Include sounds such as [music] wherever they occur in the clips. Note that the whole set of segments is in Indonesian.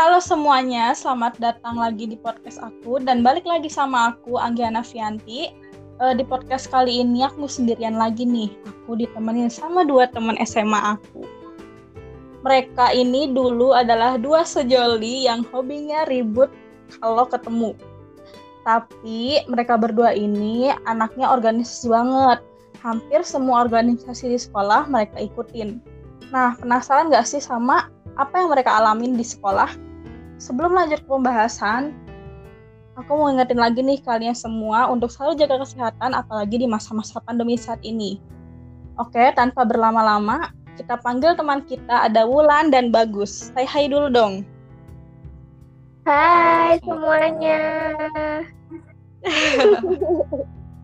Halo semuanya, selamat datang lagi di podcast aku dan balik lagi sama aku Anggiana Fianti. Uh, di podcast kali ini aku sendirian lagi nih. Aku ditemenin sama dua teman SMA aku. Mereka ini dulu adalah dua sejoli yang hobinya ribut kalau ketemu. Tapi mereka berdua ini anaknya organisasi banget. Hampir semua organisasi di sekolah mereka ikutin. Nah, penasaran gak sih sama apa yang mereka alamin di sekolah. Sebelum lanjut ke pembahasan, aku mau ingetin lagi nih kalian semua untuk selalu jaga kesehatan apalagi di masa-masa pandemi saat ini. Oke, tanpa berlama-lama, kita panggil teman kita ada Wulan dan Bagus. Say hi dulu dong. Hai semuanya. [laughs]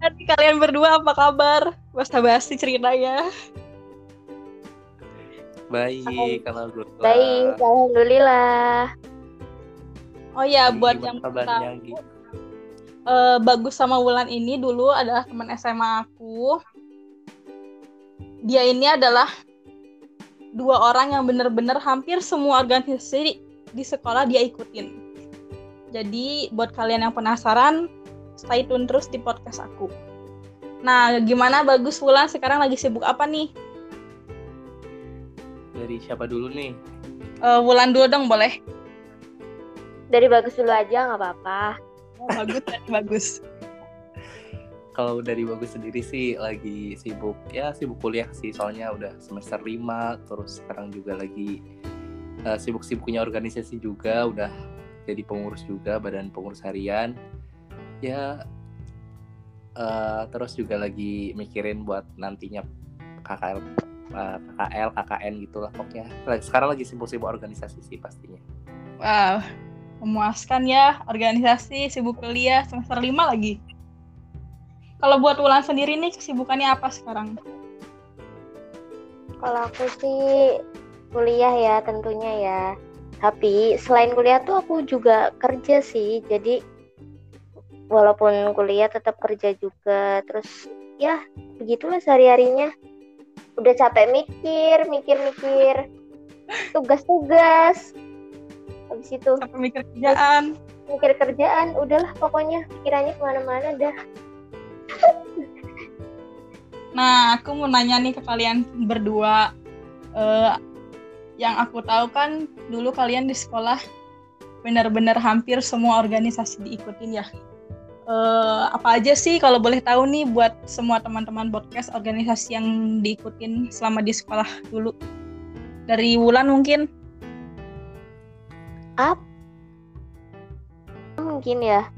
Nanti kalian berdua apa kabar? Basta-basi ceritanya. Baik, kalau gue. Baik, alhamdulillah. Oh ya, buat yang tahu, uh, Bagus sama Wulan ini dulu adalah teman SMA aku. Dia ini adalah dua orang yang benar-benar hampir semua organisasi di sekolah dia ikutin. Jadi buat kalian yang penasaran, stay tune terus di podcast aku. Nah, gimana Bagus Wulan sekarang lagi sibuk apa nih? Dari siapa dulu nih? Uh, Wulan dulu dong boleh? Dari bagus dulu aja nggak apa-apa. Oh, bagus, [laughs] bagus. Kalau dari bagus sendiri sih lagi sibuk ya sibuk kuliah sih soalnya udah semester 5 terus sekarang juga lagi uh, sibuk-sibuknya organisasi juga udah jadi pengurus juga badan pengurus harian ya uh, terus juga lagi mikirin buat nantinya KKL uh, KKL, KKN gitu lah pokoknya. Sekarang lagi sibuk-sibuk organisasi sih pastinya. Wow, memuaskan ya organisasi, sibuk kuliah, semester 5 lagi. Kalau buat Wulan sendiri nih kesibukannya apa sekarang? Kalau aku sih kuliah ya tentunya ya. Tapi selain kuliah tuh aku juga kerja sih. Jadi walaupun kuliah tetap kerja juga. Terus ya begitulah sehari-harinya udah capek mikir mikir mikir [laughs] tugas-tugas habis itu capek mikir kerjaan. Mikir kerjaan udahlah pokoknya pikirannya ke mana-mana dah. Nah aku mau nanya nih ke kalian berdua. Uh, yang aku tahu kan dulu kalian di sekolah benar-benar hampir semua organisasi diikutin ya. Uh, apa aja sih kalau boleh tahu nih buat semua teman-teman podcast organisasi yang diikutin selama di sekolah dulu? Dari Wulan mungkin up. Mungkin ya.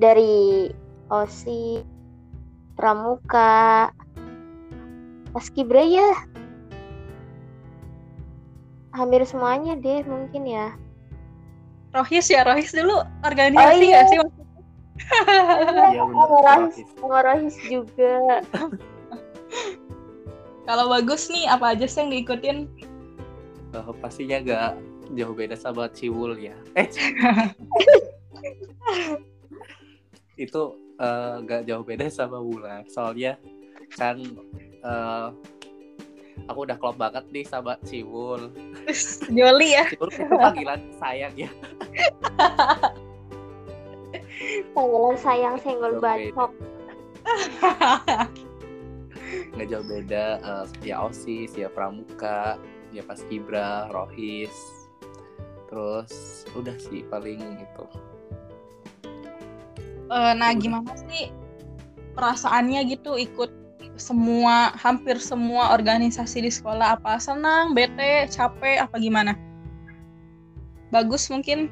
Dari osi pramuka paskibra ya hampir semuanya deh mungkin ya. Rohis ya Rohis dulu. Organisasi oh, iya. gak sih Iya, Rohis, Rohis. Juga. Kalau bagus nih, apa aja sih yang diikutin? Uh, pastinya gak jauh beda sama Ciwul ya. Eh, [laughs] itu uh, gak jauh beda sama Wulan. Soalnya kan uh, aku udah klop banget nih sama Ciwul. [laughs] Joli ya. Ciwul itu panggilan sayang ya. [laughs] panggilan sayang senggol bacok nggak jauh beda uh, ya osis ya pramuka ya pas kibra rohis terus udah sih paling itu. Uh, nah gimana sih perasaannya gitu ikut semua hampir semua organisasi di sekolah? Apa senang bete capek apa gimana? Bagus mungkin?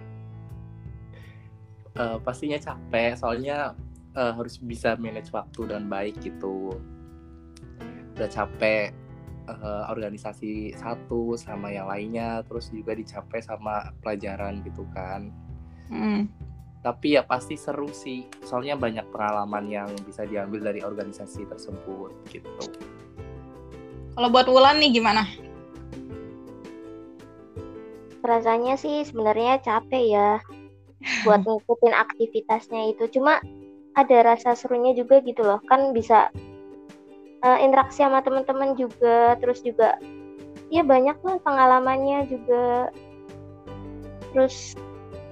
Uh, pastinya capek soalnya uh, harus bisa manage waktu dan baik gitu. Udah capek uh, organisasi satu sama yang lainnya terus juga dicapai sama pelajaran gitu kan. Mm. tapi ya pasti seru sih soalnya banyak pengalaman yang bisa diambil dari organisasi tersebut gitu. Kalau buat Wulan nih gimana? Rasanya sih sebenarnya capek ya buat [laughs] ngikutin aktivitasnya itu. Cuma ada rasa serunya juga gitu loh. Kan bisa uh, interaksi sama teman-teman juga terus juga ya banyak lah pengalamannya juga terus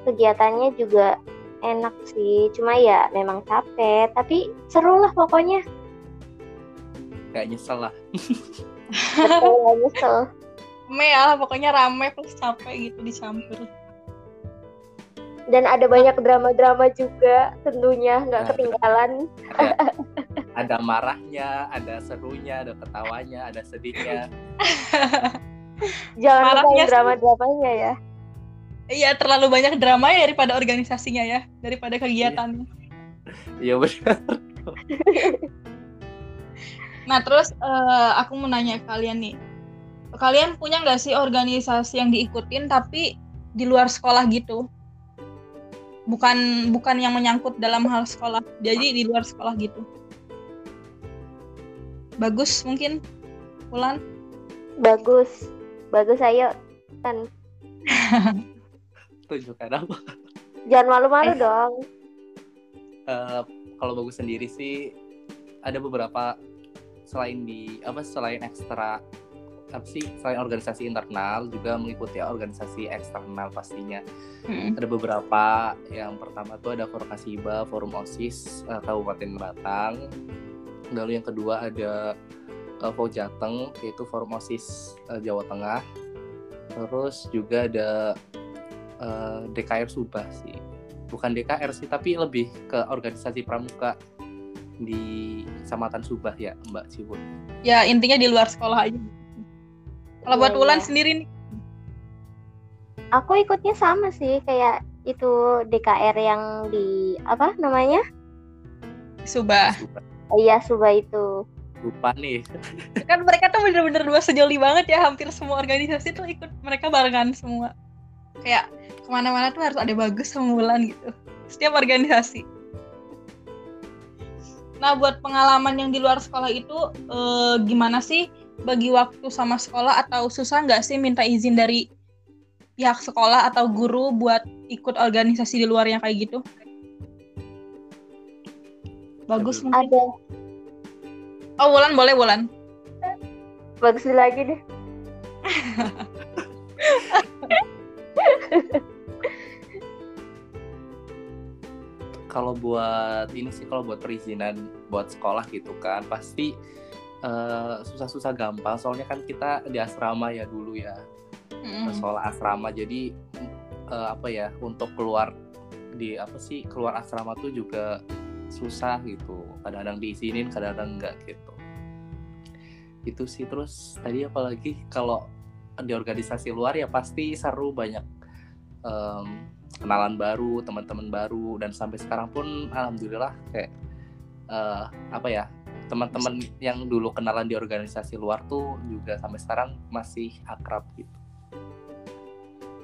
kegiatannya juga enak sih cuma ya memang capek tapi seru lah pokoknya Gak nyesel lah. betul nggak nyesel Rame ya, pokoknya rame plus capek gitu dicampur. dan ada banyak drama-drama juga tentunya nggak Nah. ketinggalan [laughs] Ada, marahnya, ada serunya, ada ketawanya, ada sedihnya. [laughs] jangan Marahnya drama-dramanya ya Iya, terlalu banyak drama ya daripada organisasinya ya, daripada kegiatannya. Iya benar. [laughs] Nah, terus eh, aku mau nanya kalian nih. Kalian punya nggak sih organisasi yang diikutin tapi di luar sekolah gitu? Bukan bukan yang menyangkut dalam hal sekolah. Jadi di luar sekolah gitu. Bagus mungkin. Wulan? bagus. Bagus ayo. Kan [laughs] Tunjukkan apa? jangan malu-malu Eh. dong. Eh, kalau bagus sendiri sih ada beberapa selain di apa selain ekstra apa sih selain organisasi internal juga mengikuti organisasi eksternal pastinya. Ada beberapa. Yang pertama tuh ada Forkasiba Forum OSIS eh, Kabupaten Batang lalu yang kedua ada uh, Jateng yaitu Forum OSIS eh, Jawa Tengah terus juga ada eh, DKR Subah sih bukan DKR sih tapi lebih ke organisasi pramuka di Kecamatan Subah ya Mbak Cibun Ya intinya di luar sekolah aja. Kalau buat Wulan iya. sendiri nih, aku ikutnya sama sih kayak itu DKR yang di apa namanya Subah. Subah iya Suba itu lupa nih [laughs] Kan mereka tuh bener-bener dua sejoli banget ya, hampir semua organisasi tuh ikut mereka barengan semua. Kayak ke mana-mana tuh harus ada bagus sama Wulan gitu. Setiap organisasi. Nah, buat pengalaman yang di luar sekolah itu eh, gimana sih bagi waktu sama sekolah atau susah nggak sih minta izin dari pihak sekolah atau guru buat ikut organisasi di luar yang kayak gitu? Bagus mungkin. ada Oh, Wulan boleh Wulan. bagus lagi deh [laughs] kalau buat ini sih kalau buat perizinan buat sekolah gitu kan pasti eh, susah-susah gampang soalnya kan kita di asrama ya dulu ya Mm-mm. sekolah asrama jadi eh, apa ya untuk keluar di apa sih keluar asrama tuh juga susah gitu. Kadang-kadang diizinin kadang-kadang enggak gitu. Itu sih. Terus tadi apalagi kalau di organisasi luar ya pasti seru banyak em, kenalan baru teman-teman baru. Dan sampai sekarang pun alhamdulillah kayak eh, apa ya teman-teman yang dulu kenalan di organisasi luar tuh juga sampai sekarang masih akrab gitu.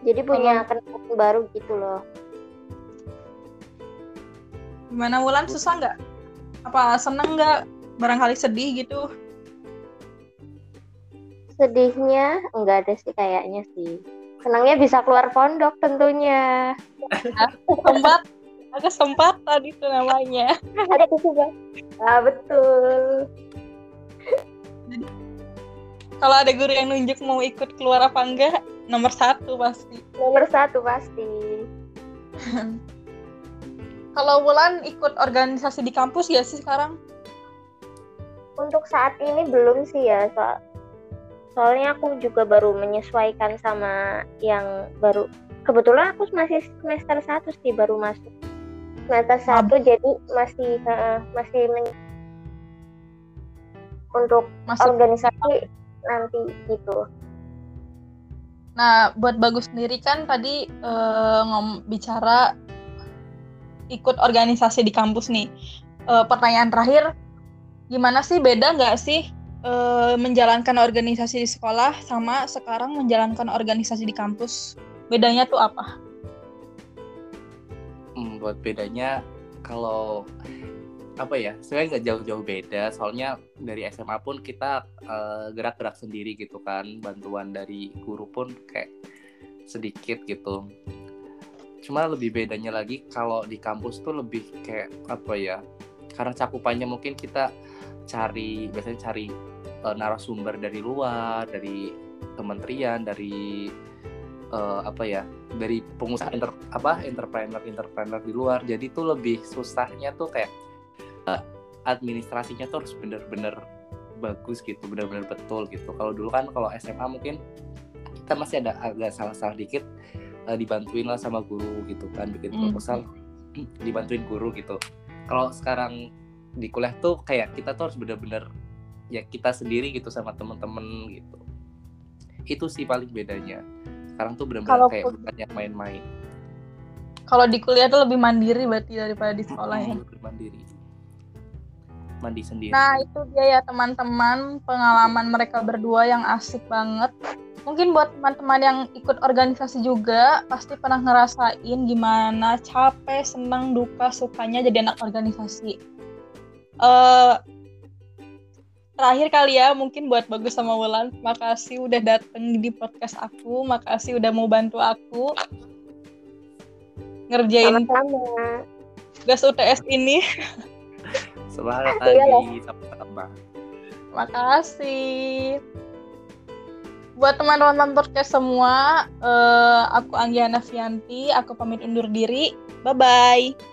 Jadi punya kenalan baru gitu loh Gimana Wulan susah nggak? Apa seneng nggak? Barangkali sedih gitu? sedihnya enggak ada sih kayaknya sih senangnya bisa keluar pondok tentunya Sempat, agak sempat tadi tuh namanya. ada kesempatan ah betul Kalau ada guru yang nunjuk mau ikut keluar apa enggak, nomor satu pasti. nomor satu pasti [laughs] Kalau Wulan ikut organisasi di kampus ya sih sekarang? untuk saat ini belum sih ya so- soalnya aku juga baru menyesuaikan sama yang baru kebetulan aku masih semester satu sih baru masuk semester satu jadi masih eh, masih men- untuk Masuk. organisasi nanti gitu Nah, buat bagus sendiri kan tadi eh, ngom bicara ikut organisasi di kampus nih. Eh, pertanyaan terakhir, gimana sih beda nggak sih eh, menjalankan organisasi di sekolah sama sekarang menjalankan organisasi di kampus? Bedanya tuh apa? Hmm, buat bedanya kalau apa ya sebenarnya nggak jauh-jauh beda soalnya dari SMA pun kita eh, gerak-gerak sendiri gitu kan bantuan dari guru pun kayak sedikit gitu cuma lebih bedanya lagi kalau di kampus tuh lebih kayak apa ya karena cakupannya mungkin kita cari biasanya cari eh, narasumber dari luar dari kementerian dari uh, apa ya dari pengusaha inter, apa entrepreneur entrepreneur di luar. Jadi tuh lebih susahnya tuh kayak uh, administrasinya tuh harus bener-bener bagus gitu bener-bener betul gitu. Kalau dulu kan kalau SMA mungkin kita masih ada agak salah-salah dikit uh, dibantuin lah sama guru gitu kan bikin proposal mm. dibantuin guru gitu. Kalau sekarang di kuliah tuh kayak kita tuh harus bener-bener ya kita sendiri gitu sama temen-temen gitu. Itu sih paling bedanya. Sekarang tuh bener-bener kayak bukan yang main-main. Kalau di kuliah tuh lebih mandiri berarti daripada di sekolah ya? lebih mandiri. Mandi sendiri. Nah itu dia ya teman-teman. Pengalaman mereka berdua yang asik banget mungkin buat teman-teman yang ikut organisasi juga pasti pernah ngerasain gimana capek, senang, duka, sukanya jadi anak organisasi. Uh, terakhir kali ya mungkin buat Bagus sama Wulan, makasih udah dateng di podcast aku, makasih udah mau bantu aku ngerjain sama gas UTS ini. Semangat lagi, sama-sama. Makasih buat teman-teman podcast semua, uh, aku Anggiana Fianti, aku pamit undur diri. Bye-bye.